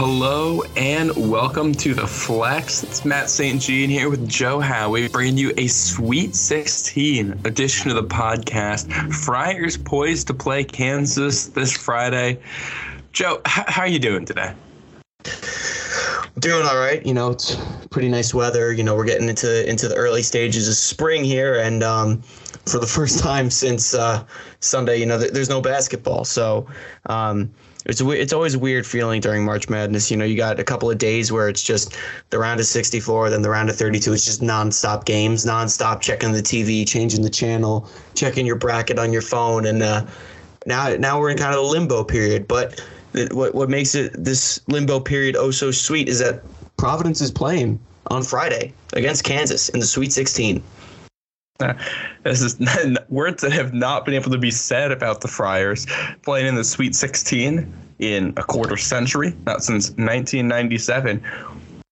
Hello and welcome to the Flex. It's Matt St. Jean here with Joe Howie, bringing you a Sweet 16 edition of the podcast. Friars poised to play Kansas this Friday. Joe, h- how are you doing today? Doing all right. You know, it's pretty nice weather. You know, we're getting into into the early stages of spring here, and um, for the first time since uh, Sunday, you know, th- there's no basketball, so. Um, it's it's always a weird feeling during March Madness. You know, you got a couple of days where it's just the round of 64, then the round of 32. It's just nonstop games, nonstop checking the TV, changing the channel, checking your bracket on your phone, and uh, now now we're in kind of a limbo period. But what what makes it this limbo period oh so sweet is that Providence is playing on Friday against Kansas in the Sweet 16. This is words that have not been able to be said about the Friars playing in the Sweet 16 in a quarter century, not since 1997,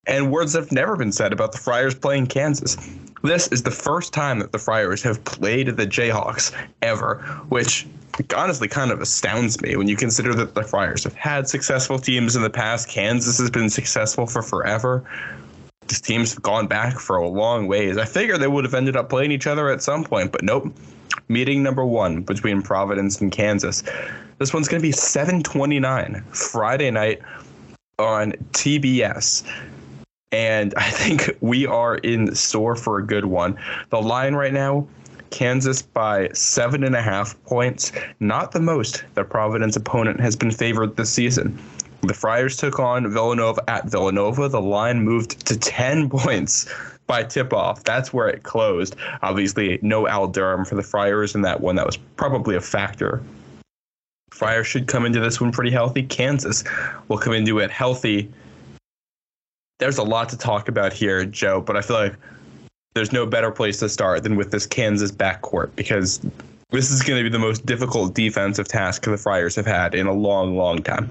and words that have never been said about the Friars playing Kansas. This is the first time that the Friars have played the Jayhawks ever, which honestly kind of astounds me when you consider that the Friars have had successful teams in the past. Kansas has been successful for forever these teams have gone back for a long ways. I figure they would have ended up playing each other at some point, but nope. Meeting number one between Providence and Kansas. This one's going to be 7:29 Friday night on TBS, and I think we are in store for a good one. The line right now. Kansas by seven and a half points, not the most the Providence opponent has been favored this season. The Friars took on Villanova at Villanova. The line moved to 10 points by tip off. That's where it closed. Obviously, no Al Durham for the Friars in that one. That was probably a factor. Friars should come into this one pretty healthy. Kansas will come into it healthy. There's a lot to talk about here, Joe, but I feel like there's no better place to start than with this Kansas backcourt because this is going to be the most difficult defensive task the Friars have had in a long, long time.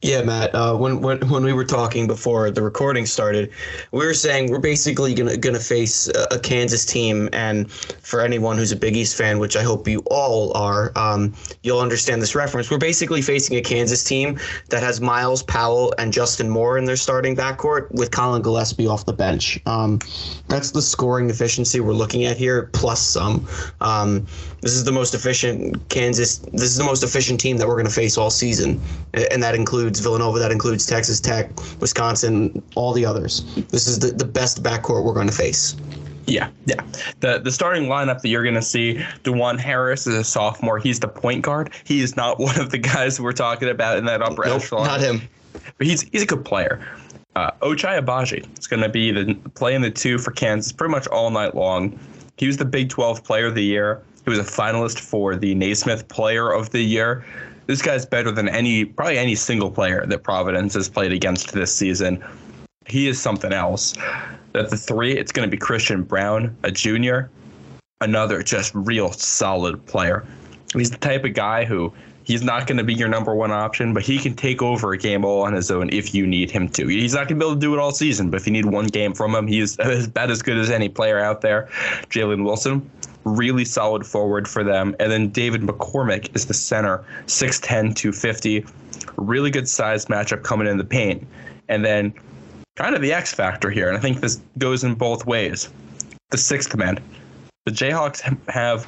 Yeah, Matt. Uh, when, when when we were talking before the recording started, we were saying we're basically gonna gonna face a, Kansas team, and for anyone who's a Big East fan, which I hope you all are, um, you'll understand this reference. We're basically facing a Kansas team that has Myles Powell and Justin Moore in their starting backcourt, with Collin Gillespie off the bench. Um, that's the scoring efficiency we're looking at here, plus some. Um, this is the most efficient Kansas. This is the most efficient team that we're to face all season, and that includes Villanova, that includes Texas Tech, Wisconsin, all the others. This is the, the best backcourt we're going to face. Yeah, yeah. The the starting lineup that you're going to see, Dajuan Harris is a sophomore. He's the point guard. He is not one of the guys we're talking about in that upper nope, echelon. Not him. But he's he's a good player. Uh, Ochai Agbaji is going to be the playing the two for Kansas pretty much all night long. He was the Big 12 Player of the Year. He was a finalist for the Naismith Player of the Year. This guy's better than any, probably any single player that Providence has played against this season. He is something else. At the three, it's going to be Christian Braun, a junior, another just real solid player. He's the type of guy who he's not going to be your number one option, but he can take over a game all on his own if you need him to. He's not going to be able to do it all season, but if you need one game from him, he's about as good as any player out there. Jalen Wilson, really solid forward for them. And then David McCormack is the center, 6'10, 250. Really good size matchup coming in the paint. And then kind of the X factor here, and I think this goes in both ways. The sixth man. The Jayhawks have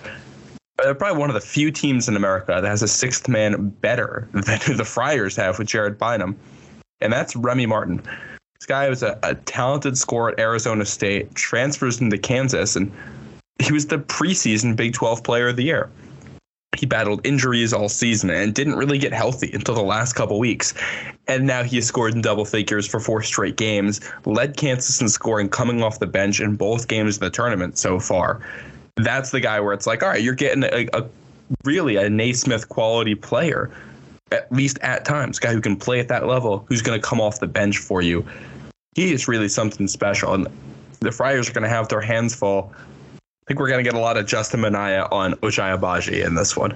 uh, they're probably one of the few teams in America that has a sixth man better than the Friars have with Jared Bynum, and that's Remy Martin. This guy was a, a talented scorer at Arizona State, transfers into Kansas, and he was the preseason Big 12 Player of the Year. He battled injuries all season and didn't really get healthy until the last couple weeks. And now he has scored in double figures for four straight games, led Kansas in scoring coming off the bench in both games of the tournament so far. That's the guy where it's like, all right, you're getting a, a really a Naismith quality player, at least at times, guy who can play at that level, who's going to come off the bench for you. He is really something special. And the Friars are going to have their hands full think we're going to get a lot of Justin Minaya on Ochai Agbaji in this one.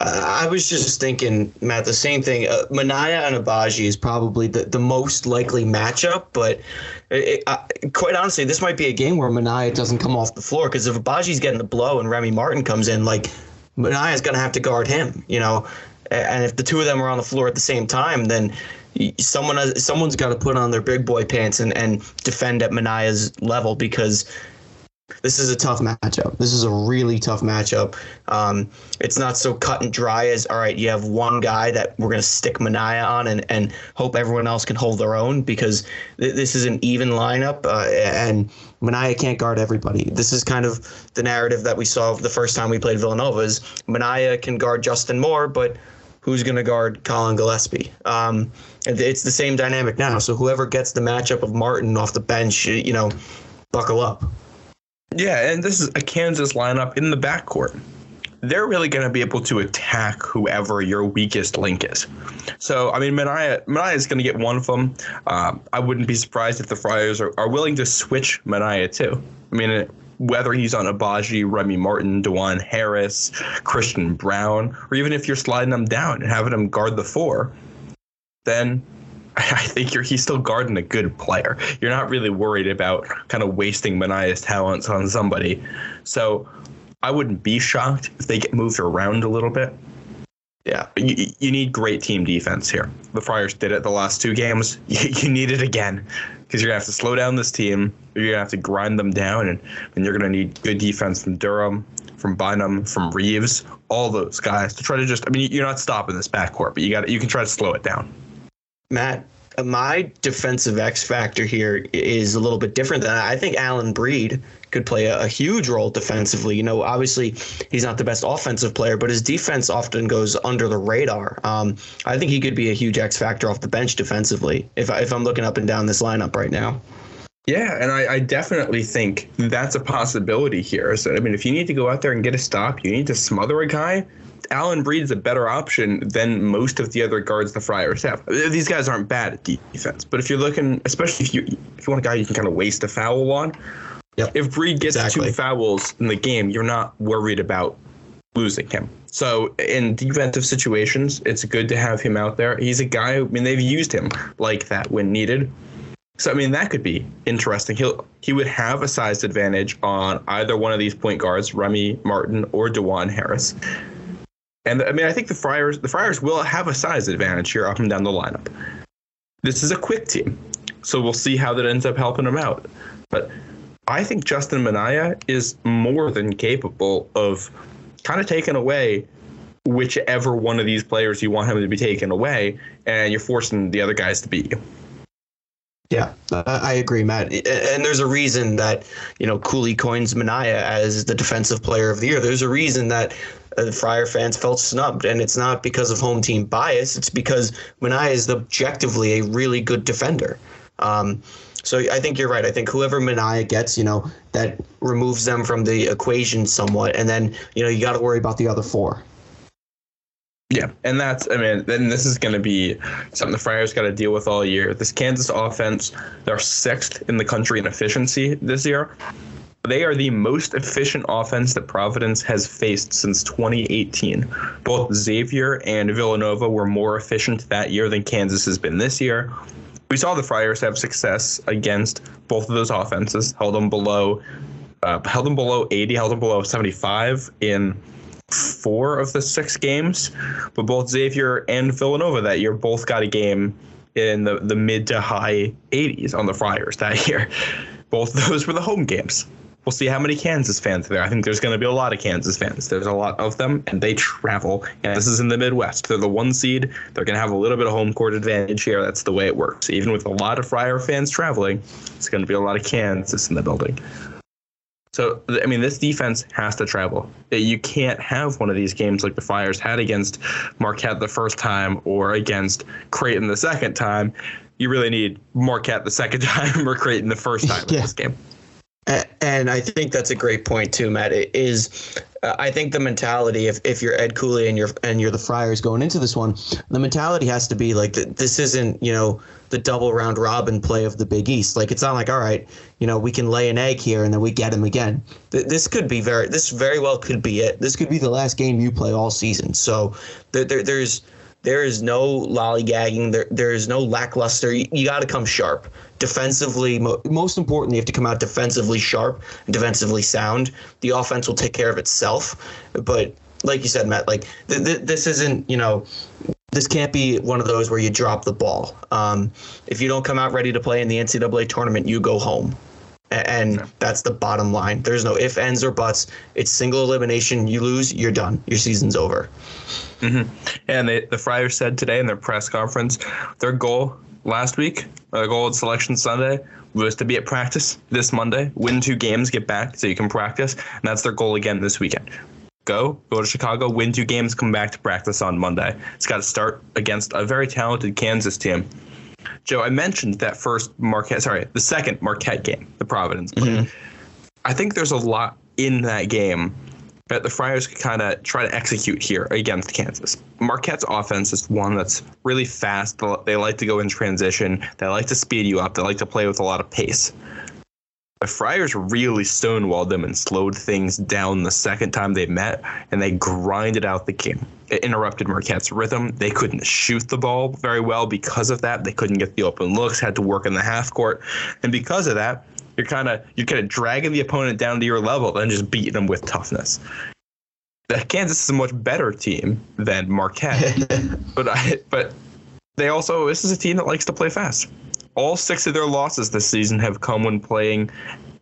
Uh, I was just thinking, Matt, the same thing. Uh, Minaya and Agbaji is probably the, the most likely matchup, but it, uh, quite honestly, this might be a game where Minaya doesn't come off the floor because if Agbaji's getting the blow and Remy Martin comes in, like Minaya's going to have to guard him, you know. And if the two of them are on the floor at the same time, then someone has, someone's got to put on their big boy pants and, and defend at Minaya's level because this is a tough matchup. This is a really tough matchup. Um, it's not so cut and dry as all right. You have one guy that we're going to stick Minaya on and, and hope everyone else can hold their own because th- this is an even lineup uh, and Minaya can't guard everybody. This is kind of the narrative that we saw the first time we played Villanova. Is Minaya can guard Justin Moore, but who's going to guard Collin Gillespie? Um, it's the same dynamic now. So whoever gets the matchup of Martin off the bench, you know, buckle up. Yeah, and this is a Kansas lineup in the backcourt. They're really going to be able to attack whoever your weakest link is. So, I mean, Minaya, Minaya is going to get one of them. Um, I wouldn't be surprised if the Friars are, are willing to switch Minaya too. I mean, whether he's on Agbaji, Remy Martin, Dajuan Harris, Christian Braun, or even if you're sliding them down and having them guard the four, then I think you're he's still guarding a good player. You're not really worried about kind of wasting Minaya's talents on somebody. So I wouldn't be shocked if they get moved around a little bit. Yeah, you, you need great team defense here. The Friars did it the last two games. You, you need it again because you're gonna have to slow down this team. You're gonna have to grind them down, and, and you're gonna need good defense from Durham, from Bynum, from Reeves, all those guys to try to just. I mean, you're not stopping this backcourt, but you got you can try to slow it down. Matt, my defensive X factor here is a little bit different than I think Alyn Breed could play a, a, huge role defensively. You know, obviously he's not the best offensive player, but his defense often goes under the radar. Um, I think he could be a huge X factor off the bench defensively if, if I'm looking up and down this lineup right now. Yeah, and I, I, definitely think that's a possibility here. So, I mean, if you need to go out there and get a stop, you need to smother a guy. Alyn Breed is a better option than most of the other guards the Friars have. These guys aren't bad at defense, but if you're looking, especially if you if you want a guy you can kind of waste a foul on, yep. if Breed gets exactly. two fouls in the game, you're not worried about losing him. So in defensive situations, it's good to have him out there. He's a guy. I mean, they've used him like that when needed. So I mean, that could be interesting. He'll he would have a size advantage on either one of these point guards, Remy Martin or Dajuan Harris. And I mean, I think the Friars the Friars will have a size advantage here up and down the lineup. This is a quick team, so we'll see how that ends up helping them out. But I think Justin Minaya is more than capable of kind of taking away whichever one of these players you want him to be taken away, and you're forcing the other guys to beat you. Yeah, I agree, Matt. And there's a reason that you know Cooley coins Minaya as the defensive player of the year. There's a reason that uh, Friar fans felt snubbed, and it's not because of home team bias. It's because Minaya is objectively a really good defender. Um, so I think you're right. I think whoever Minaya gets, you know, that removes them from the equation somewhat, and then you know you got to worry about the other four. Yeah, and that's I mean, then this is going to be something the Friars got to deal with all year. This Kansas offense, they're sixth in the country in efficiency this year. They are the most efficient offense that Providence has faced since 2018. Both Xavier and Villanova were more efficient that year than Kansas has been this year. We saw the Friars have success against both of those offenses, held them below, uh, held them below 80, held them below 75 in four of the six games. But both Xavier and Villanova that year both got a game in the, the mid to high 80s on the Friars that year. Both those were the home games we'll see how many Kansas fans are there. I think there's going to be a lot of Kansas fans. There's a lot of them, and they travel. And this is in the Midwest. They're the one seed. They're going to have a little bit of home court advantage here. That's the way it works. Even with a lot of Friar fans traveling, it's going to be a lot of Kansas in the building. So, I mean, this defense has to travel. You can't have one of these games like the Friars had against Marquette the first time or against Creighton the second time. You really need Marquette the second time or Creighton the first time yeah. in this game. And I think that's a great point too, Matt. It is uh, I think the mentality if, if you're Ed Cooley and you're and you're the Friars going into this one, the mentality has to be like this isn't you know the double round robin play of the Big East. Like it's not like all right, you know we can lay an egg here and then we get him again. This could be very this very well could be it. This could be the last game you play all season. So there, there there's there is no lollygagging. There there is no lackluster. You, you got to come sharp defensively, most importantly, you have to come out defensively sharp and defensively sound. The offense will take care of itself. But like you said, Matt, like th- th- this isn't you know this can't be one of those where you drop the ball. Um, if you don't come out ready to play in the NCAA tournament, you go home. And that's the bottom line. There's no if, ends, or buts. It's single elimination. You lose, you're done. Your season's over. Mm-hmm. And they, the Friars said today in their press conference, their goal last week, their goal at Selection Sunday, was to be at practice this Monday, win two games, get back so you can practice. And that's their goal again this weekend. Go, go to Chicago, win two games, come back to practice on Monday. It's got to start against a very talented Kansas team. Joe, I mentioned that first Marquette, sorry, the second Marquette game, the Providence. Mm-hmm. I think there's a lot in that game that the Friars could kind of try to execute here against Kansas. Marquette's offense is one that's really fast. They like to go in transition. They like to speed you up. They like to play with a lot of pace. The Friars really stonewalled them and slowed things down the second time they met, and they grinded out the game. It interrupted Marquette's rhythm. They couldn't shoot the ball very well because of that. They couldn't get the open looks, had to work in the half court. And because of that, you're kind of you're kind of dragging the opponent down to your level and just beating them with toughness. Kansas is a much better team than Marquette, but I but they also this is a team that likes to play fast. All six of their losses this season have come when playing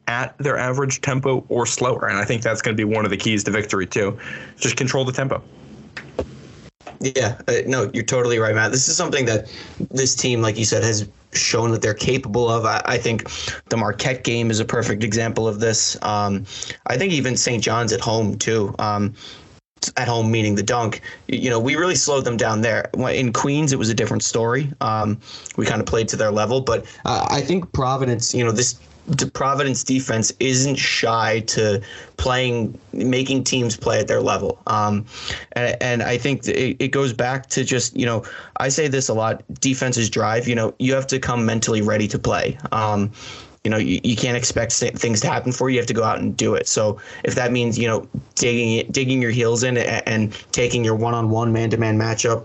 at their average tempo or slower, and I think that's going to be one of the keys to victory too. Just control the tempo. Yeah, uh, no, you're totally right, Matt. This is something that this team, like you said, has shown that they're capable of. I, I, think the Marquette game is a perfect example of this. Um, I think even St. John's at home too. Um, at home meaning the dunk you know we really slowed them down there in queens it was a different story um, we kind of played to their level but uh, i think providence you know this Providence defense isn't shy to playing, making teams play at their level. Um, and, and I think it, it goes back to just, you know, I say this a lot defenses drive, you know, you have to come mentally ready to play. Um, you know, you, you can't expect things to happen for you. You have to go out and do it. So if that means, you know, digging digging your heels in and, and taking your one-on-one man-to-man matchup,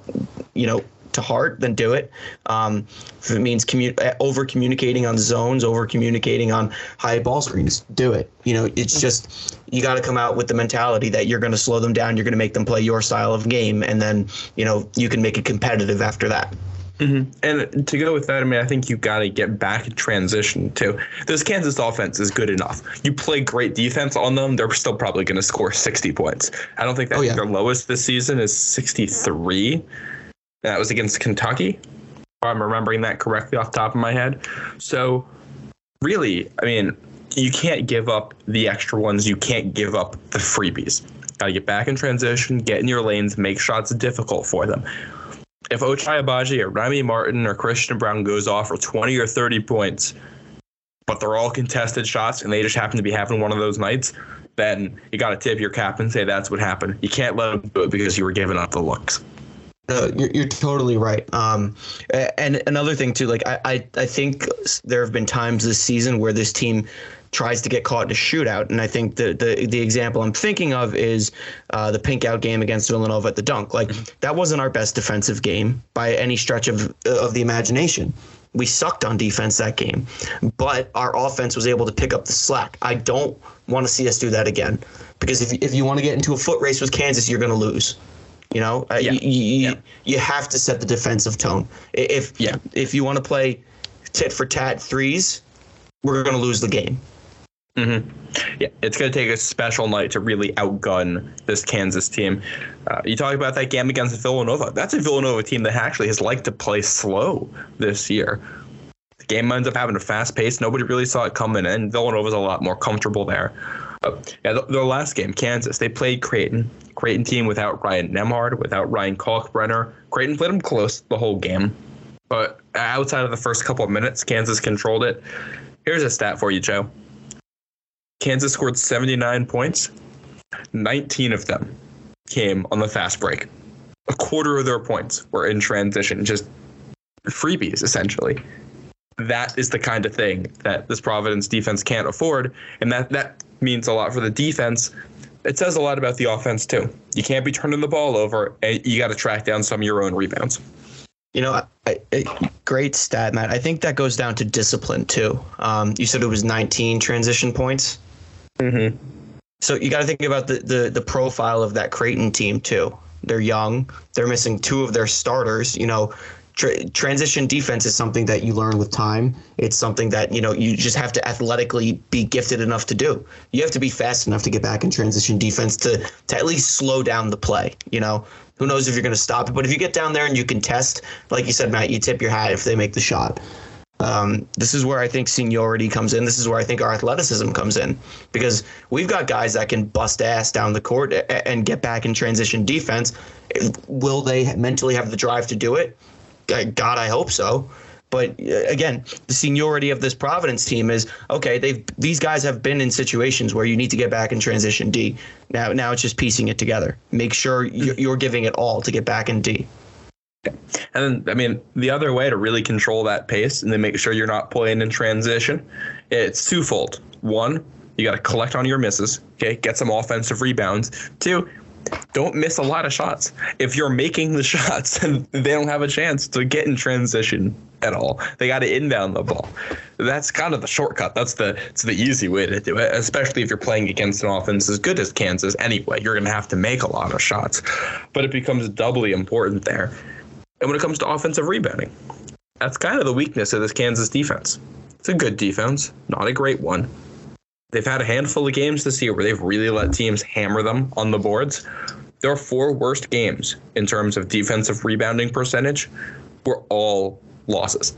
you know, to heart, then do it. Um, if it means commu- uh, over communicating on zones, over communicating on high ball screens, do it. You know, it's just you got to come out with the mentality that you're going to slow them down, you're going to make them play your style of game, and then you know you can make it competitive after that. Mm-hmm. And to go with that, I mean, I think you got to get back in transition too. This Kansas offense is good enough. You play great defense on them, they're still probably going to score 60 points. I don't think that oh, yeah. their lowest this season is 63. That was against Kentucky. I'm remembering that correctly off the top of my head. So, really, I mean, you can't give up the extra ones. You can't give up the freebies. Got to get back in transition, get in your lanes, make shots difficult for them. If Ochai Agbaji or Remy Martin or Christian Braun goes off for 20 or 30 points, but they're all contested shots and they just happen to be having one of those nights, then you got to tip your cap and say that's what happened. You can't let them do it because you were giving up the looks. No, you're, you're totally right. Um, and another thing too, like I, I, I think there have been times this season where this team tries to get caught in a shootout, and I think the the, the example I'm thinking of is uh, the pink out game against Villanova at the dunk. Like mm-hmm. that wasn't our best defensive game by any stretch of of the imagination. We sucked on defense that game, but our offense was able to pick up the slack. I don't want to see us do that again because if if you want to get into a foot race with Kansas, you're going to lose. You know, uh, yeah. you, you, yeah. you have to set the defensive tone. If yeah. if you want to play tit for tat threes, we're going to lose the game. Mm-hmm. Yeah, it's going to take a special night to really outgun this Kansas team. Uh, you talk about that game against Villanova. That's a Villanova team that actually has liked to play slow this year. The game ends up having a fast pace. Nobody really saw it coming in. Villanova's a lot more comfortable there. Uh, yeah, the, last game, Kansas, they played Creighton. Creighton team without Ryan Nembhard, without Ryan Kalkbrenner. Creighton played them close the whole game. But outside of the first couple of minutes, Kansas controlled it. Here's a stat for you, Joe. Kansas scored 79 points. 19 of them came on the fast break. A quarter of their points were in transition, just freebies, essentially. That is the kind of thing that this Providence defense can't afford. And that, that means a lot for the defense it says a lot about the offense too. You can't be turning the ball over, and you got to track down some of your own rebounds. You know, I, I, great stat, Matt. I think that goes down to discipline too. Um, you said it was 19 transition points. Mm-hmm. So you got to think about the, the the profile of that Creighton team too. They're young. They're missing two of their starters. You know, tra- transition defense is something that you learn with time. It's something that you know you just have to athletically be gifted enough to do. You have to be fast enough to get back in transition defense to to at least slow down the play. You know, who knows if you're going to stop it? But if you get down there and you can test, like you said, Matt, you tip your hat if they make the shot. Um, this is where I think seniority comes in. This is where I think our athleticism comes in because we've got guys that can bust ass down the court and get back in transition defense. Will they mentally have the drive to do it? God, I hope so. But uh, again, the seniority of this Providence team is okay. They've these guys have been in situations where you need to get back in transition D. Now, now it's just piecing it together. Make sure you're giving it all to get back in D. And I mean, the other way to really control that pace and then make sure you're not playing in transition, it's twofold. One, you got to collect on your misses. Okay, get some offensive rebounds. Two, don't miss a lot of shots. If you're making the shots, then they don't have a chance to get in transition at all. They got to inbound the ball. That's kind of the shortcut. That's the it's the easy way to do it, especially if you're playing against an offense as good as Kansas anyway. You're going to have to make a lot of shots. But it becomes doubly important there. And when it comes to offensive rebounding, that's kind of the weakness of this Kansas defense. It's a good defense, not a great one. They've had a handful of games this year where they've really let teams hammer them on the boards. Their four worst games in terms of defensive rebounding percentage were all losses.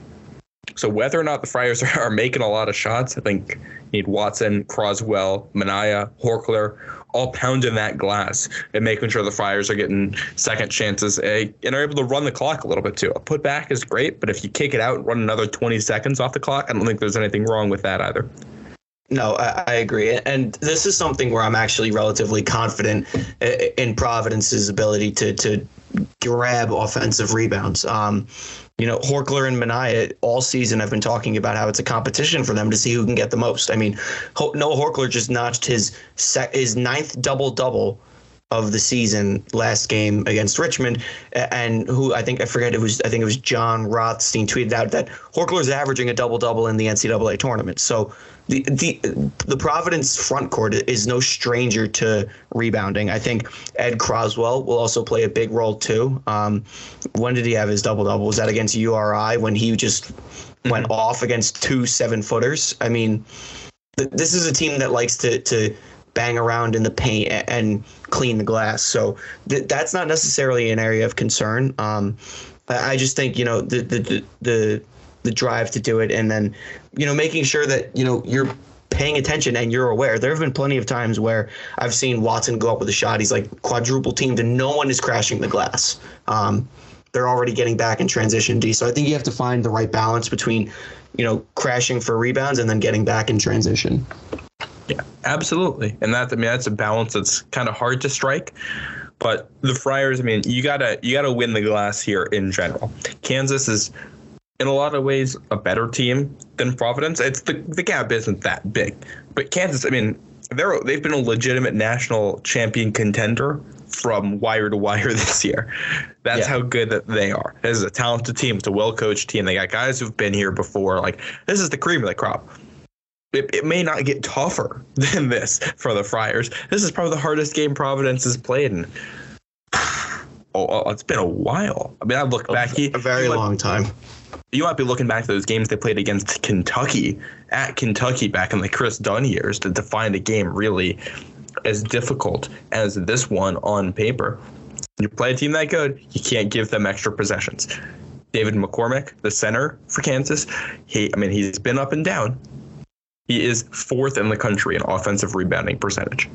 So whether or not the Friars are making a lot of shots, I think you need Watson, Croswell, Minaya, Horchler, all pounding that glass and making sure the Friars are getting second chances and are able to run the clock a little bit too. A put back is great, but if you kick it out and run another 20 seconds off the clock, I don't think there's anything wrong with that either. No, I, I, agree, and this is something where I'm actually relatively confident in Providence's ability to to grab offensive rebounds. Um, you know, Horchler and Minaya all season I've been talking about how it's a competition for them to see who can get the most. I mean, Noah Horchler just notched his sec- his ninth double double of the season last game against Richmond, and who I think I forget it was I think it was Jon Rothstein tweeted out that Horchler is averaging a double double in the NCAA tournament. So the the the Providence front court is no stranger to rebounding. I think Ed Croswell will also play a big role too. Um, when did he have his double double? Was that against URI when he just mm-hmm. went off against two seven footers? I mean, th- this is a team that likes to to bang around in the paint and clean the glass. So th- that's not necessarily an area of concern. Um, I, just think you know the the the the drive to do it, and then you know making sure that you know you're paying attention and you're aware. There have been plenty of times where I've seen Watson go up with a shot. He's like quadruple teamed, and no one is crashing the glass. Um, they're already getting back in transition D. So I think you have to find the right balance between, you know, crashing for rebounds and then getting back in transition. Yeah, absolutely. And that I mean that's a balance that's kind of hard to strike. But the Friars, I mean, you gotta you gotta win the glass here in general. Kansas is in a lot of ways a better team than Providence. It's the the gap isn't that big. But Kansas, I mean, they're they've been a legitimate national champion contender from wire to wire this year. That's yeah. how good that they are. This is a talented team. It's a well coached team. They got guys who've been here before. Like this is the cream of the crop it, it may not get tougher than this for the Friars. This is probably the hardest game Providence has played in. Oh, oh, it's been a while. I mean, I look back. A, a very might, long time. You might be looking back to those games they played against Kentucky at Kentucky back in the Kris Dunn years to, to find a game really as difficult as this one on paper. You play a team that good, you can't give them extra possessions. David McCormack, the center for Kansas, he I mean he's been up and down, he is fourth in the country in offensive rebounding percentage.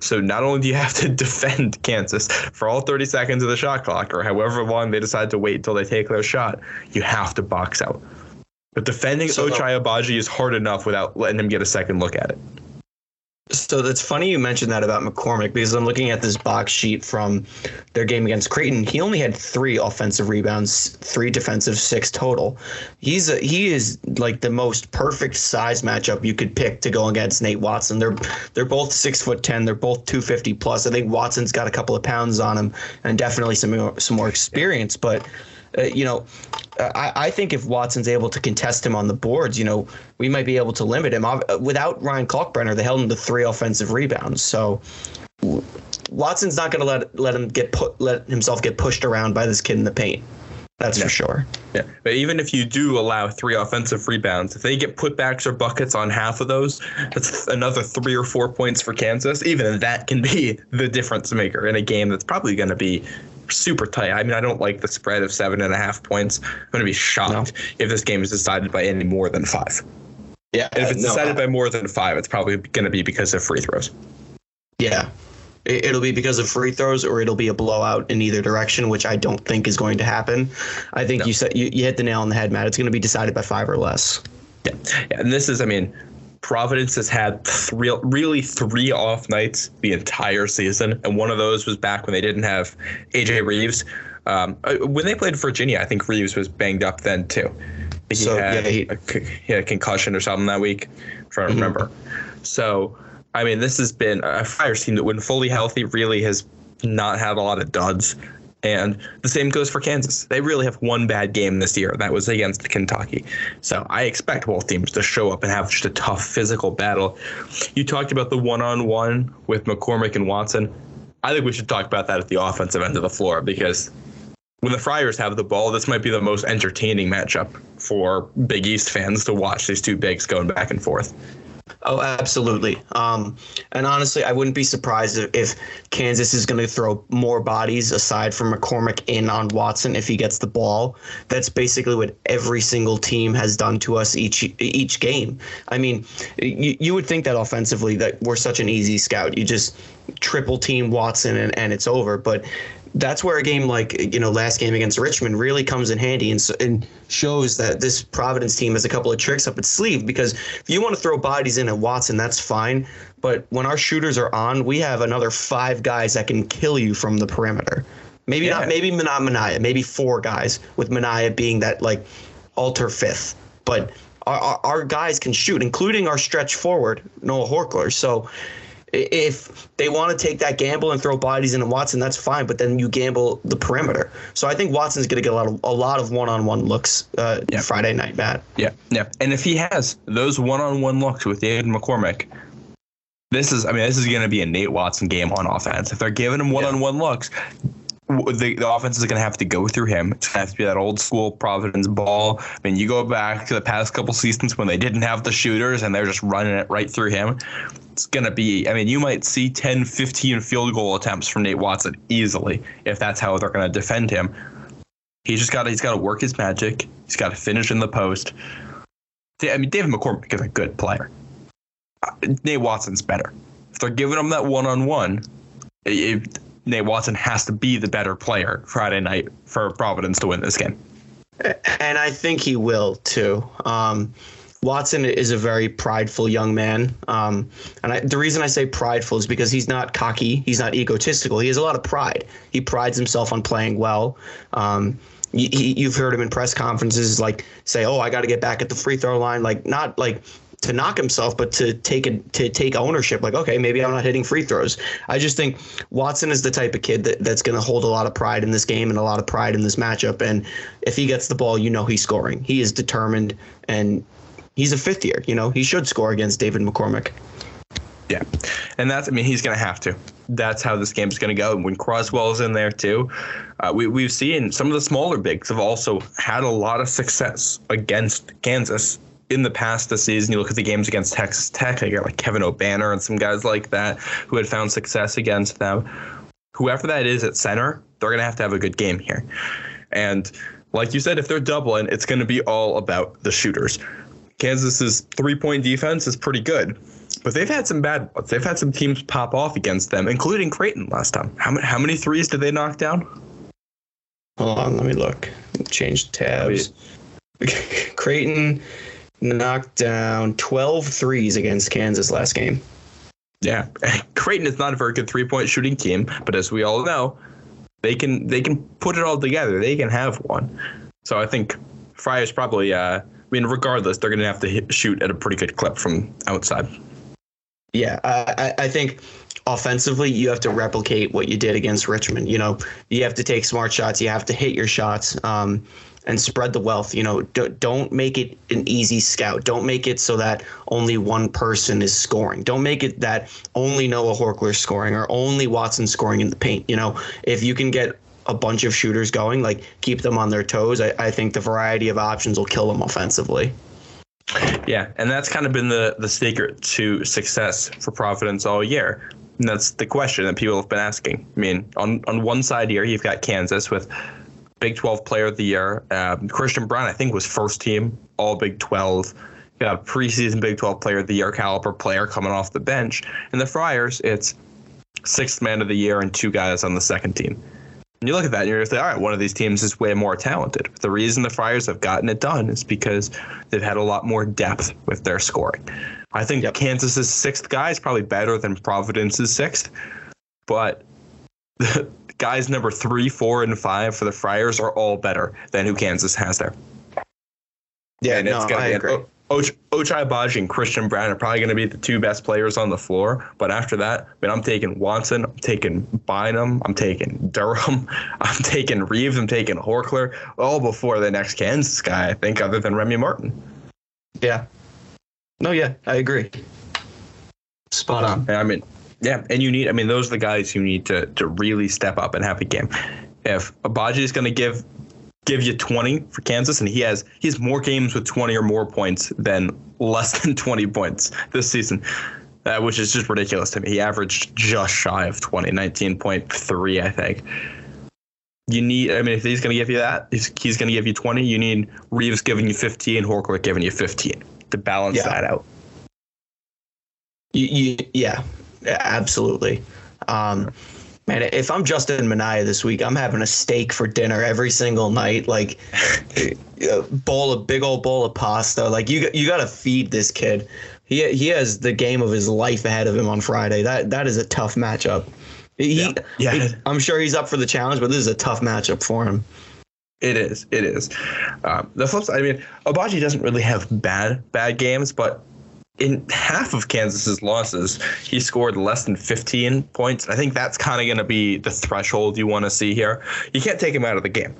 So not only do you have to defend Kansas for all 30 seconds of the shot clock or however long they decide to wait until they take their shot, you have to box out. But defending so Ochai Agbaji is hard enough without letting him get a second look at it. So that's funny you mentioned that about McCormack because I'm looking at this box sheet from their game against Creighton. He only had three offensive rebounds, three defensive, six total. He's a, he is like the most perfect size matchup you could pick to go against Nate Watson. They're they're both six foot ten. They're both two fifty plus. I think Watson's got a couple of pounds on him and definitely some more, some more experience, but uh, you know, I, I, think if Watson's able to contest him on the boards, you know, we might be able to limit him. Without Ryan Kalkbrenner, they held him to three offensive rebounds. So Watson's not going to let let him get put let himself get pushed around by this kid in the paint. That's for sure. Yeah, but even if you do allow three offensive rebounds, if they get putbacks or buckets on half of those, that's another three or four points for Kansas. Even that can be the difference maker in a game that's probably going to be super tight. I mean, I don't like the spread of seven and a half points. I'm going to be shocked no. if this game is decided by any more than five. Yeah, if it's no, decided by more than five, it's probably going to be because of free throws. Yeah, It'll be because of free throws, or it'll be a blowout in either direction, which I don't think is going to happen. I think no. you said you, you hit the nail on the head, Matt. It's going to be decided by five or less. Yeah, yeah and this is, I mean, Providence has had three, really three off nights the entire season, and one of those was back when they didn't have AJ Reeves. Um, uh, when they played Virginia, I think Reeves was banged up then too. He so had, yeah, he, a, he had a concussion or something that week. I'm trying to mm-hmm. remember. So I mean, this has been a Friars team that, when fully healthy, really has not had a lot of duds. And the same goes for Kansas. They really have one bad game this year. That was against Kentucky. So I expect both teams to show up and have just a tough physical battle. You talked about the one on one with McCormack and Watson. I think we should talk about that at the offensive end of the floor because when the Friars have the ball, this might be the most entertaining matchup for Big East fans to watch these two bigs going back and forth. Oh, absolutely. Um, and honestly, I wouldn't be surprised if, if Kansas is going to throw more bodies aside from McCormack in on Watson if he gets the ball. That's basically what every single team has done to us each each game. I mean, you, you would think that offensively that we're such an easy scout. You just triple team Watson and, and it's over. But that's where a game like you know last game against Richmond really comes in handy and, and shows that this Providence team has a couple of tricks up its sleeve because if you want to throw bodies in at Watson, that's fine. But when our shooters are on, we have another five guys that can kill you from the perimeter. Maybe yeah. not. Maybe not Minaya Maybe four guys with Minaya being that like alter fifth. But our, our, our guys can shoot, including our stretch forward Noah Horchler So if they want to take that gamble and throw bodies into Watson, that's fine. But then you gamble the perimeter. So I think Watson's going to get a lot of a lot of one-on-one looks uh, yeah. Friday night, Matt. Yeah, yeah. And if he has those one-on-one looks with David McCormack, this is I mean this is going to be a Nate Watson game on offense. If they're giving him one-on-one looks, the, the offense is going to have to go through him. It's going to have to be that old school Providence ball. I mean, you go back to the past couple seasons when they didn't have the shooters and they're just running it right through him. It's going to be, I mean, you might see 10, 15 field goal attempts from Nate Watson easily if that's how they're going to defend him. He's just got he's got to work his magic. He's got to finish in the post. I mean, David McCormack is a good player. Uh, Nate Watson's better. If they're giving him that one on one, Nate Watson has to be the better player Friday night for Providence to win this game. And I think he will too. Um, Watson is a very prideful young man. Um, and I, the reason I say prideful is because he's not cocky, he's not egotistical. He has a lot of pride. He prides himself on playing well. Um, you, have heard him in press conferences like say, "Oh, I got to get back at the free throw line." Like not like to knock himself, but to take it to take ownership. Like, okay, maybe I'm not hitting free throws. I just think Watson is the type of kid that, that's going to hold a lot of pride in this game and a lot of pride in this matchup. And if he gets the ball, you know he's scoring. He is determined, and he's a fifth year. You know he should score against David McCormack. Yeah, and that's I mean he's going to have to. That's how this game's going to go. And when Croswell is in there too, uh, we we've seen some of the smaller bigs have also had a lot of success against Kansas in the past this season, you look at the games against Texas Tech, you got like Kevin Obanor and some guys like that who had found success against them. Whoever that is at center, they're going to have to have a good game here. And like you said, if they're doubling, it's going to be all about the shooters. Kansas's three point defense is pretty good, but they've had some bad ones. They've had some teams pop off against them, including Creighton last time. How many, how many threes did they knock down? Hold on, let me look. Change tabs. Creighton knocked down 12 threes against Kansas last game. Yeah, Creighton is not a very good three-point shooting team, but as we all know, they can they can put it all together. They can have one. So I think Friars probably. Uh, mean, regardless, they're going to have to hit, shoot at a pretty good clip from outside. Yeah, I, I think offensively, you have to replicate what you did against Richmond. You know, you have to take smart shots. You have to hit your shots. Um, and spread the wealth. You know, don't make it an easy scout. Don't make it so that only one person is scoring. Don't make it that only Noah Horchler is scoring or only Watson scoring in the paint. You know, if you can get a bunch of shooters going, like keep them on their toes, I, I think the variety of options will kill them offensively. Yeah, and that's kind of been the the secret to success for Providence all year. And that's the question that people have been asking. I mean, on on one side here, you've got Kansas with Big 12 Player of the Year. Um, Christian Braun, I think, was first team All Big 12. You got preseason Big 12 Player of the Year caliber player coming off the bench. And the Friars, it's sixth man of the year and two guys on the second team. And you look at that and you're like, all right, one of these teams is way more talented. The reason the Friars have gotten it done is because they've had a lot more depth with their scoring. I think yep. Kansas's sixth guy is probably better than Providence's sixth, but the guys number three, four, and five for the Friars are all better than who Kansas has there. Yeah, and no, it's gonna I be agree. An, Och- Ochai Agbaji and Christian Braun are probably going to be the two best players on the floor. But after that, I mean, I'm taking Watson, I'm taking Bynum, I'm taking Durham, I'm taking Reeves, I'm taking Horchler, all before the next Kansas guy, I think, other than Remy Martin. Yeah. No, yeah, I agree. Spot on. I mean, yeah, and you need, I mean, those are the guys you need to, to really step up and have a game. If Agbaji is going to give give you 20 for Kansas, and he has he has more games with 20 or more points than less than 20 points this season, uh, which is just ridiculous to me. He averaged just shy of 20, 19.3, I think. You need, I mean, if he's going to give you that, he's, he's going to give you 20. You need Reeves giving you 15, Horchler giving you 15 to balance yeah. that out. You, you, yeah, absolutely. Um, Man, if I'm Justin Minaya this week, I'm having a steak for dinner every single night. Like a bowl of big old bowl of pasta. Like you, you got to feed this kid. He he has the game of his life ahead of him on Friday. That that is a tough matchup. He, yeah. yeah. He, I'm sure he's up for the challenge, but this is a tough matchup for him. It is. It is. Um, the flip side. I mean, Agbaji doesn't really have bad bad games, but in half of Kansas's losses, he scored less than 15 points. I think that's kind of going to be the threshold you want to see here. You can't take him out of the game,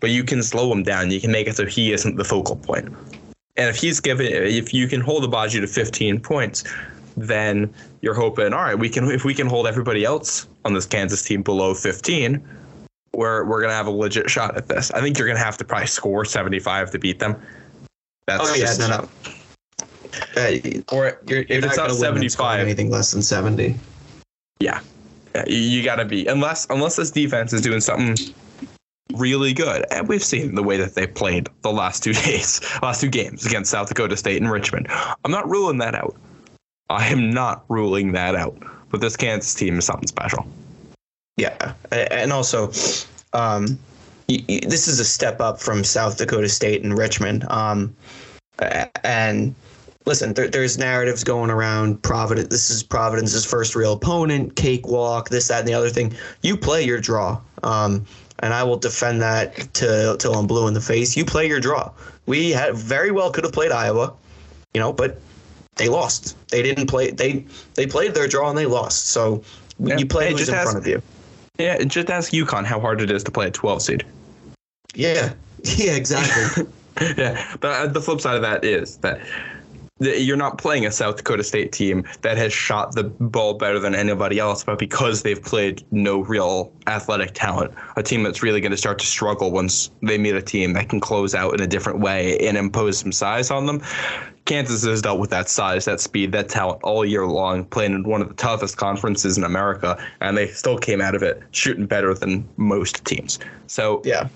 but you can slow him down. You can make it so he isn't the focal point. And if he's given, if you can hold Agbaji to 15 points, then you're hoping, all right, we can if we can hold everybody else on this Kansas team below 15, we're we're gonna have a legit shot at this. I think you're gonna have to probably score 75 to beat them. That's oh, yeah, no, no. Uh, or you're, if it's not 75, anything less than 70. Yeah, yeah you, you got to be unless unless this defense is doing something really good. And we've seen the way that they played the last two days, last two games against South Dakota State and Richmond. I'm not ruling that out. I am not ruling that out. But this Kansas team is something special. Yeah, and also, um, this is a step up from South Dakota State and Richmond. Um, and listen, there, there's narratives going around. Providence, this is Providence's first real opponent. Cakewalk, this, that, and the other thing. You play your draw, um, and I will defend that to till I'm blue in the face. You play your draw. We had very well could have played Iowa, you know, but they lost. They didn't play. They they played their draw and they lost. So yeah, you play just in ask, front of you. Yeah, just ask UConn how hard it is to play a 12 seed. Yeah, yeah, exactly. yeah, but uh, the flip side of that is that you're not playing a South Dakota State team that has shot the ball better than anybody else, but because they've played no real athletic talent, a team that's really going to start to struggle once they meet a team that can close out in a different way and impose some size on them. Kansas has dealt with that size, that speed, that talent all year long, playing in one of the toughest conferences in America, and they still came out of it shooting better than most teams. So yeah,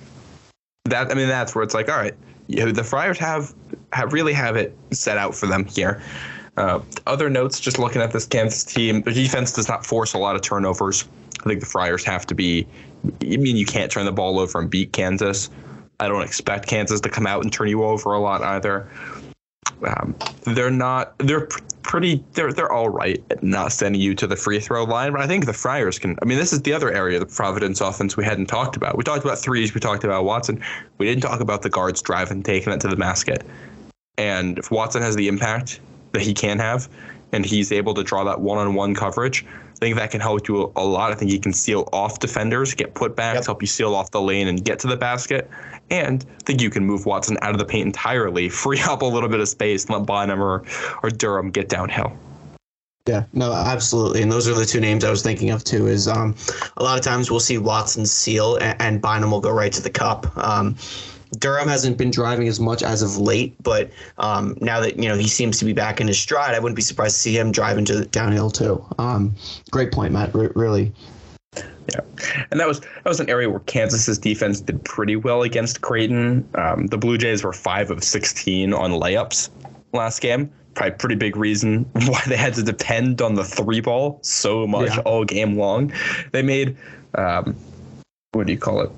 that I mean that's where it's like, all right, you know, the Friars have have really have it set out for them here. Uh, other notes, just looking at this Kansas team, the defense does not force a lot of turnovers. I think the Friars have to be. I mean, you can't turn the ball over and beat Kansas. I don't expect Kansas to come out and turn you over a lot either. Um, they're not. They're pretty. They're they're all right at not sending you to the free throw line. But I think the Friars can. I mean, this is the other area of the Providence offense we hadn't talked about. We talked about threes. We talked about Watson. We didn't talk about the guards driving, taking it to the basket. And if Watson has the impact that he can have, and he's able to draw that one-on-one coverage, I think that can help you a lot. I think he can seal off defenders, get putbacks, yep. help you seal off the lane and get to the basket. And I think you can move Watson out of the paint entirely, free up a little bit of space, and let Bynum or, or Durham get downhill. Yeah, no, absolutely, and those are the two names I was thinking of too. Is um, a lot of times we'll see Watson seal and, and Bynum will go right to the cup. Um, Durham hasn't been driving as much as of late, but um, now that you know he seems to be back in his stride, I wouldn't be surprised to see him driving to the downhill too. Um, great point, Matt. R- really. Yeah, and that was that was an area where Kansas's defense did pretty well against Creighton. Um, the Blue Jays were five of sixteen on layups last game. Probably pretty big reason why they had to depend on the three ball so much yeah. all game long. They made um, what do you call it?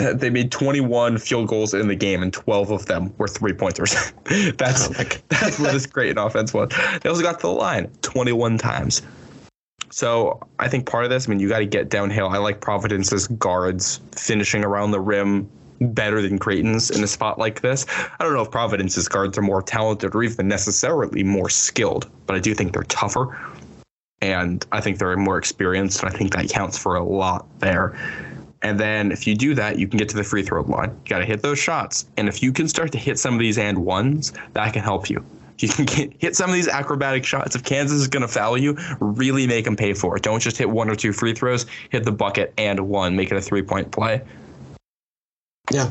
they made 21 field goals in the game, and 12 of them were three pointers. that's oh that's what this great offense was. They also got to the line 21 times. So I think part of this, I mean, you got to get downhill. I like Providence's guards finishing around the rim better than Creighton's in a spot like this. I don't know if Providence's guards are more talented or even necessarily more skilled, but I do think they're tougher. And I think they're more experienced, and I think that counts for a lot there. And then if you do that, you can get to the free throw line. You got to hit those shots. And if you can start to hit some of these and ones, that can help you. You can get, hit some of these acrobatic shots. If Kansas is going to foul you, really make them pay for it. Don't just hit one or two free throws. Hit the bucket and one. Make it a three point play. Yeah,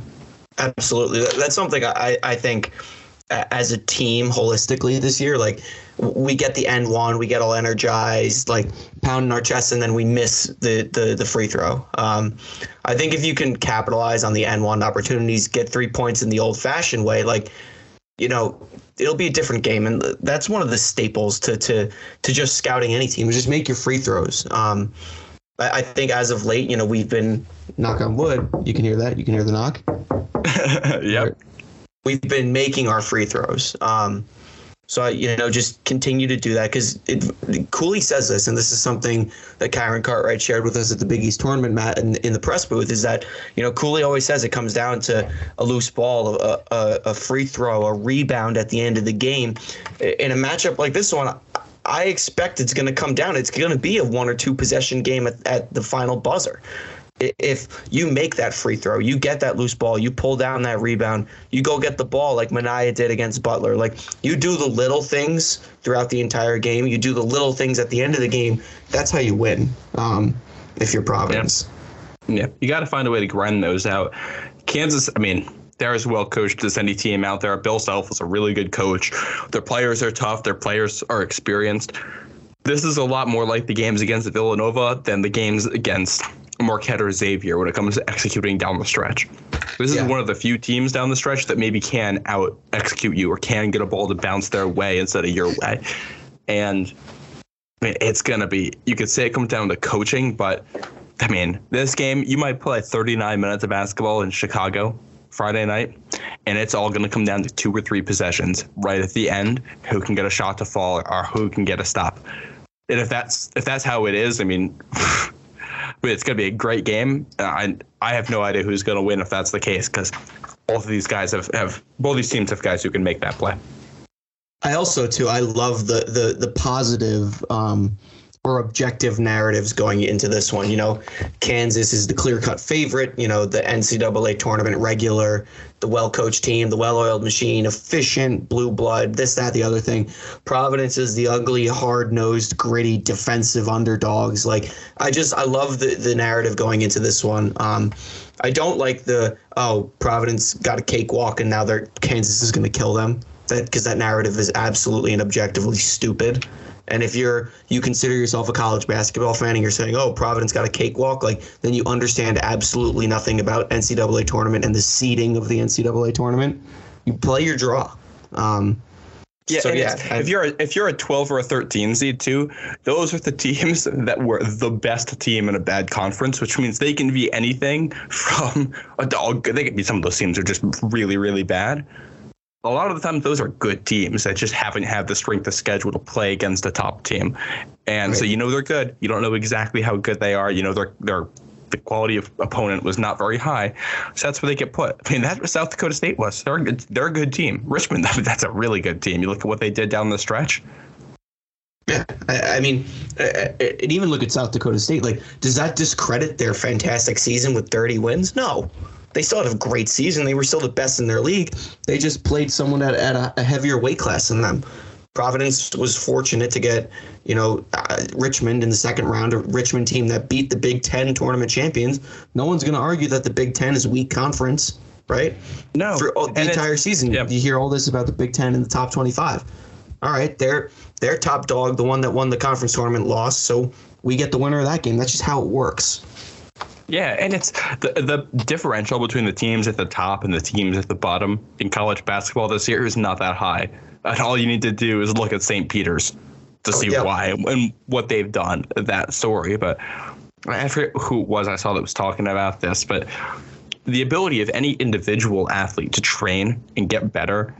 absolutely. That's something I, I think as a team holistically this year, like we get the end one, we get all energized, like pounding our chest, and then we miss the the, the free throw. Um, I think if you can capitalize on the end one opportunities, get three points in the old fashioned way, like you know, it'll be a different game, and that's one of the staples to to to just scouting any team is just make your free throws. Um, I, I think as of late, you know, we've been knock on wood. You can hear that. You can hear the knock. yep we've been making our free throws. Um, so you know, just continue to do that because Cooley says this, and this is something that Kyron Cartwright shared with us at the Big East tournament, Matt, in, in the press booth. Is that you know Cooley always says it comes down to a loose ball, a, a, a free throw, a rebound at the end of the game. In a matchup like this one, I expect it's going to come down. It's going to be a one or two possession game at, at the final buzzer if you make that free throw, you get that loose ball, you pull down that rebound, you go get the ball like Minaya did against Butler. Like you do the little things throughout the entire game. You do the little things at the end of the game. That's how you win. Um, if you're Providence. Yeah, yeah. you got to find a way to grind those out. Kansas, I mean, they're as well coached as any team out there. Bill Self is a really good coach. Their players are tough. Their players are experienced. This is a lot more like the games against Villanova than the games against Marquette or Xavier when it comes to executing down the stretch. This yeah. is one of the few teams down the stretch that maybe can out execute you or can get a ball to bounce their way instead of your way. And I mean, it's going to be, you could say it comes down to coaching, but I mean, this game, you might play 39 minutes of basketball in Chicago Friday night, and it's all going to come down to two or three possessions right at the end who can get a shot to fall or who can get a stop. And if that's if that's how it is, I mean, but it's going to be a great game. Uh, I I have no idea who's going to win if that's the case because both of these guys have, have both these teams have guys who can make that play. I also too I love the the the positive um, or objective narratives going into this one. You know, Kansas is the clear cut favorite. You know, the NCAA tournament regular, the well coached team, the well oiled machine, efficient, blue blood, this, that, the other thing. Providence is the ugly, hard nosed, gritty, defensive underdogs. Like, I just, I love the, the narrative going into this one. Um, I don't like the, oh, Providence got a cakewalk and now they're, Kansas is going to kill them. That, because that narrative is absolutely and objectively stupid. And if you're you consider yourself a college basketball fan and you're saying, "Oh, Providence got a cakewalk," like then you understand absolutely nothing about NCAA tournament and the seeding of the NCAA tournament. You play your draw. Um, yeah, so, yeah. if you're a, if you're a 12 or a 13 seed too, those are the teams that were the best team in a bad conference, which means they can be anything from a dog. They can be some of those teams are just really really bad a lot of the time those are good teams that just haven't had the strength of schedule to play against a top team. And right. so you know they're good. You don't know exactly how good they are. You know they're they're the quality of opponent was not very high. So that's where they get put. I mean, that's what South Dakota State was. They're a good, they're a good team. Richmond, that's a really good team. You look at what they did down the stretch. Yeah, I, I mean, uh, and even look at South Dakota State. Like, does that discredit their fantastic season with 30 wins? No. They still had a great season. They were still the best in their league. They just played someone at, at a, a heavier weight class than them. Providence was fortunate to get, you know, uh, Richmond in the second round, a Richmond team that beat the Big Ten tournament champions. No one's going to argue that the Big Ten is a weak conference, right? No, For the and entire season, yeah. you hear all this about the Big Ten in the top 25. All right, they're their top dog, the one that won the conference tournament, lost. So we get the winner of that game. That's just how it works. Yeah, and it's the the differential between the teams at the top and the teams at the bottom in college basketball this year is not that high. And all you need to do is look at St. Peter's to oh, see yeah. why and what they've done. That story, but I forget who it was I saw that was talking about this, but the ability of any individual athlete to train and get better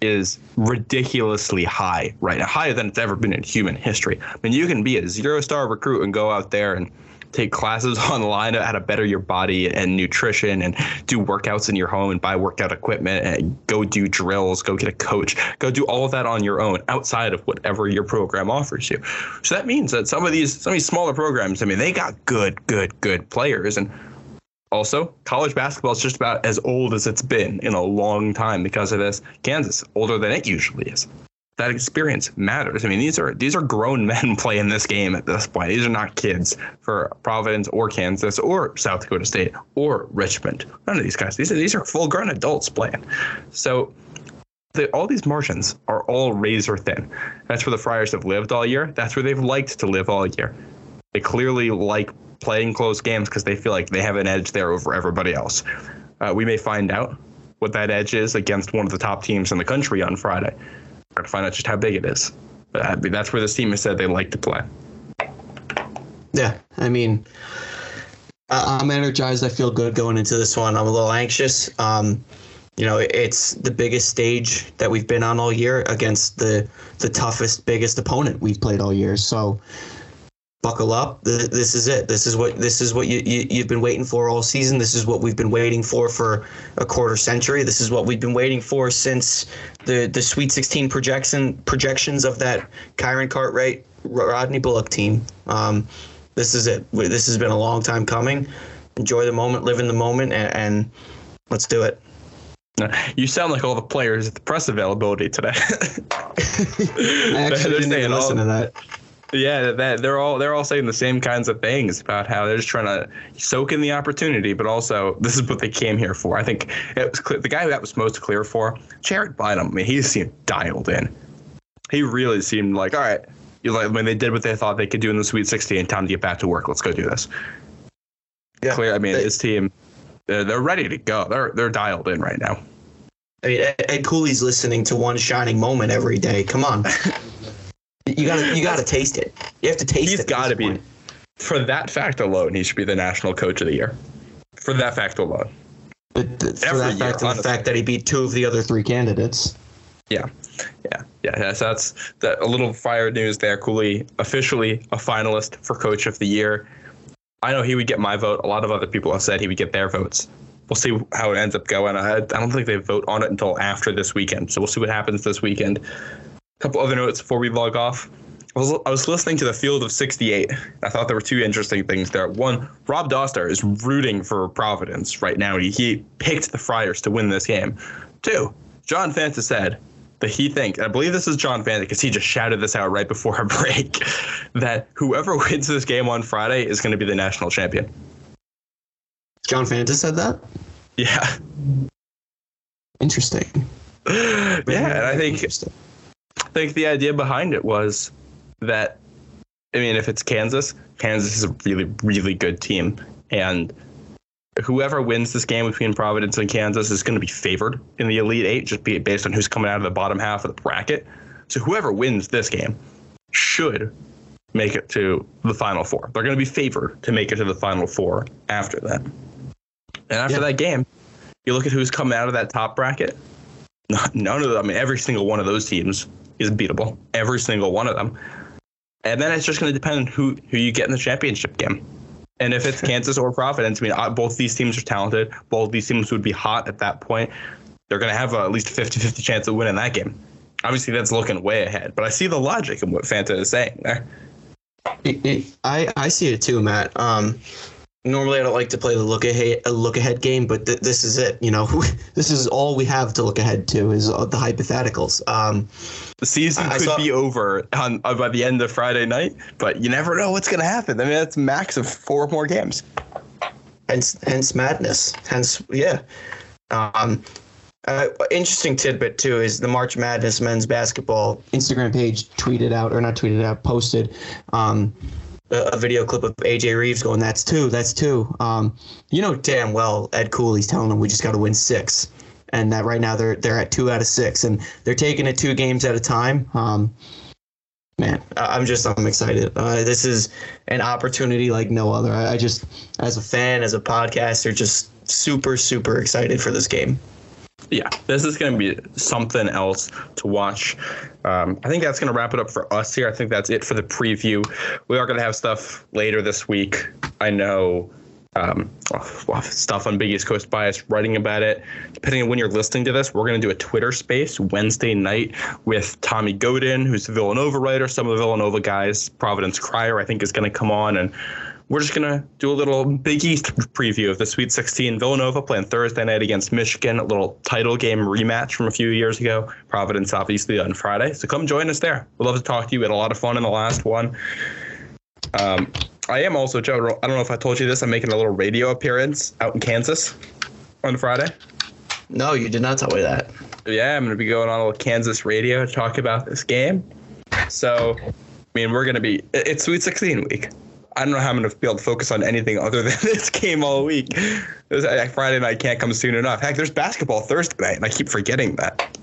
is ridiculously high right now, higher than it's ever been in human history. I mean, you can be a zero star recruit and go out there and take classes online on how to better your body and nutrition and do workouts in your home and buy workout equipment and go do drills, go get a coach, go do all of that on your own outside of whatever your program offers you. So that means that some of these some of these smaller programs, I mean, they got good, good, good players and also, college basketball is just about as old as it's been in a long time because of this. Kansas, older than it usually is. That experience matters. I mean, these are these are grown men playing this game at this point. These are not kids for Providence or Kansas or South Dakota State or Richmond. None of these guys. These are these are full grown adults playing. So the, all these margins are all razor thin. That's where the Friars have lived all year. That's where they've liked to live all year. They clearly like playing close games because they feel like they have an edge there over everybody else. Uh, we may find out what that edge is against one of the top teams in the country on Friday. To find out just how big it is. But I mean, that's where this team has said they like to play. Yeah, I mean, I'm energized. I feel good going into this one. I'm a little anxious. Um, you know, it's the biggest stage that we've been on all year against the the toughest, biggest opponent we've played all year. So, buckle up. This is it. This is what this is what you, you you've been waiting for all season. This is what we've been waiting for for a quarter century. This is what we've been waiting for since the the Sweet 16 projection projections of that Kyron Cartwright Rodney Bullock team. Um, this is it. This has been a long time coming. Enjoy the moment, live in the moment, and, and let's do it. You sound like all the players at the press availability today. I actually didn't saying even all- listen to that. Yeah, that they're all they're all saying the same kinds of things about how they're just trying to soak in the opportunity, but also this is what they came here for. I think it was clear, the guy that was most clear for Jared Bynum. I mean, he seemed dialed in. He really seemed like, all right, you like when they did what they thought they could do in the Sweet 16. Time to get back to work. Let's go do this. Yeah. Clear. I mean, They- his team, they're, they're ready to go. They're they're dialed in right now. I mean, Ed, Ed Cooley's listening to one shining moment every day. Come on, you gotta you gotta taste it. You have to taste He's it. at got to be. point. For that fact alone, he should be the national coach of the year. For that fact alone. But th- for that year, fact and the fact that he beat two of the other three candidates. Yeah, yeah, yeah. that's that. A little fire news there. Cooley officially a finalist for Coach of the Year. I know he would get my vote. A lot of other people have said he would get their votes. We'll see how it ends up going. I, I don't think they vote on it until after this weekend. So we'll see what happens this weekend. Couple other notes before we log off. I was, I was listening to the Field of 68. I thought there were two interesting things there. One, Rob Dauster is rooting for Providence right now. He, he picked the Friars to win this game. Two, John Fanta said that he thinks, and I believe this is John Fanta because he just shouted this out right before our break, that whoever wins this game on Friday is going to be the national champion. John Fanta said that. Yeah. Interesting. yeah, and I think think the idea behind it was that I mean, if it's Kansas, Kansas is a really, really good team, and whoever wins this game between Providence and Kansas is going to be favored in the Elite Eight, just be based on who's coming out of the bottom half of the bracket. So whoever wins this game should make it to the Final Four. They're going to be favored to make it to the Final Four after that. And after Yeah. that game, you look at who's coming out of that top bracket. None of them. I mean, every single one of those teams is beatable. Every single one of them. And then it's just going to depend on who who you get in the championship game. And if it's Kansas or Providence, I mean, uh, both these teams are talented. Both these teams would be hot at that point. They're going to have a, at least a 50 50 chance of winning that game. obviously that's looking way ahead, but I see the logic in what Fanta is saying there. It, it, I I see it too, Matt. Um, normally I don't like to play the look ahead a look ahead game, but th- this is it. You know, this is all we have to look ahead to is uh, the hypotheticals. Um, the season could saw, be over on, uh, by the end of Friday night, but you never know what's going to happen. I mean, that's max of four more games. Hence, hence madness. Hence, yeah. Um, uh, interesting tidbit too is the March Madness men's basketball Instagram page tweeted out or not tweeted out, posted um, a, a, video clip of AJ Reeves going, "That's two, that's two. Um, you know damn well Ed Cooley's telling them we just got to win six, and that right now they're they're at two out of six, and they're taking it two games at a time. Um, man, I'm just I'm excited. Uh, this is an opportunity like no other. I, I just, as a fan, as a podcaster, just super super excited for this game yeah, this is going to be something else to watch. Um, I think that's going to wrap it up for us here. I think that's it for the preview. We are going to have stuff later this week. I know um, stuff on Big East Coast Bias, writing about it. Depending on when you're listening to this, we're going to do a Twitter space Wednesday night with Tommy Godin, who's the Villanova writer. Some of the Villanova guys, Providence Crier, I think, is going to come on and we're just gonna do a little Big East preview of the Sweet 16. Villanova playing Thursday night against Michigan, a little title game rematch from a few years ago. Providence obviously on Friday, so come join us there. We'd love to talk to you. We had a lot of fun in the last one. Um, I am also Joe. I don't know if I told you this. I'm making a little radio appearance out in Kansas on Friday. No, you did not tell me that. Yeah, I'm going to be going on a little Kansas radio to talk about this game. So, I mean, we're going to be. It's Sweet 16 week. I don't know how I'm going to be able to focus on anything other than this game all week. Friday night can't come soon enough. Heck, there's basketball Thursday night, and I keep forgetting that.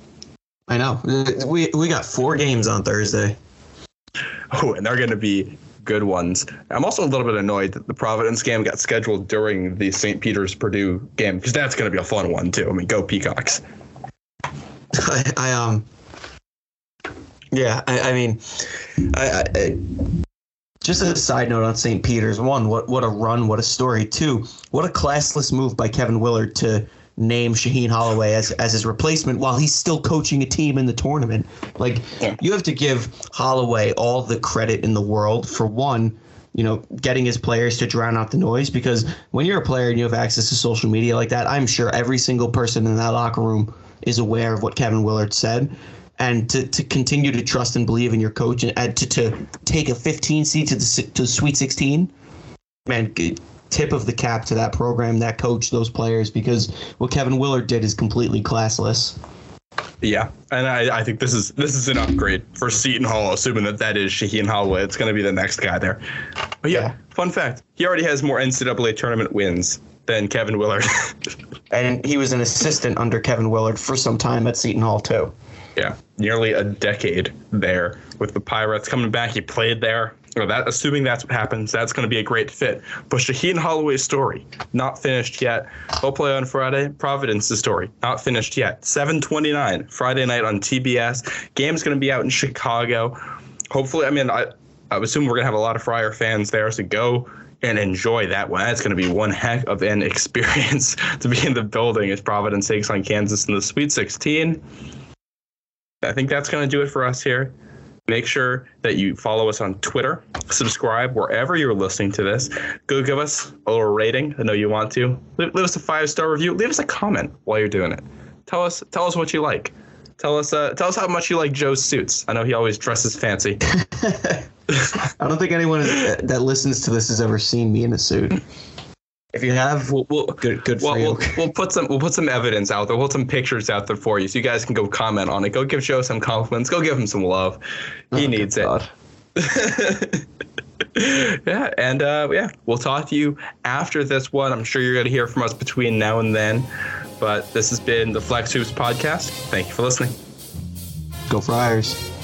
I know. We we got four games on Thursday. Oh, and they're going to be good ones. I'm also a little bit annoyed that the Providence game got scheduled during the St. Peter's Purdue game because that's going to be a fun one too. I mean, go Peacocks. I, I um. Yeah, I, I mean, I, I just a side note on St. Peter's. One, what what a run, what a story. Two, what a classless move by Kevin Willard to name Shaheen Holloway as as his replacement while he's still coaching a team in the tournament. Like yeah. you have to give Holloway all the credit in the world for one, you know, getting his players to drown out the noise because when you're a player and you have access to social media like that, I'm sure every single person in that locker room is aware of what Kevin Willard said and to, to continue to trust and believe in your coach and to, to take a 15 seed to the to the Sweet 16, man, tip of the cap to that program, that coach, those players, because what Kevin Willard did is completely classless. Yeah, and I, I think this is this is an upgrade for Seton Hall, assuming that that is Shaheen Holloway. It's going to be the next guy there. But yeah, yeah, fun fact: he already has more NCAA tournament wins than Kevin Willard. and he was an assistant under Kevin Willard for some time at Seton Hall too yeah, nearly a decade there with the Pirates coming back. He played there. That, assuming that's what happens, that's going to be a great fit. But Shaheen Holloway's story, not finished yet. He'll play on Friday. Providence's story, not finished yet. 7:29 Friday night on TBS. Game's going to be out in Chicago. Hopefully, I mean, I, I assume we're going to have a lot of Friar fans there, so go and enjoy that one. That's going to be one heck of an experience to be in the building as Providence takes on Kansas in the Sweet 16. I think that's going to do it for us here. Make sure that you follow us on Twitter, subscribe wherever you're listening to this. Go give us a little rating. I know you want to. Leave, leave us a five star review. Leave us a comment while you're doing it. Tell us tell us what you like. Tell us uh, tell us how much you like Joe's suits. I know he always dresses fancy. I don't think anyone that listens to this has ever seen me in a suit. If you have, we'll, we'll good, good for we'll, you. We'll, we'll, put some, we'll put some evidence out there. We'll put some pictures out there for you, so you guys can go comment on it. Go give Joe some compliments. Go give him some love. He oh, needs it. yeah, and uh, yeah, we'll talk to you after this one. I'm sure you're going to hear from us between now and then. But this has been the Flex Hoops podcast. Thank you for listening. Go Friars.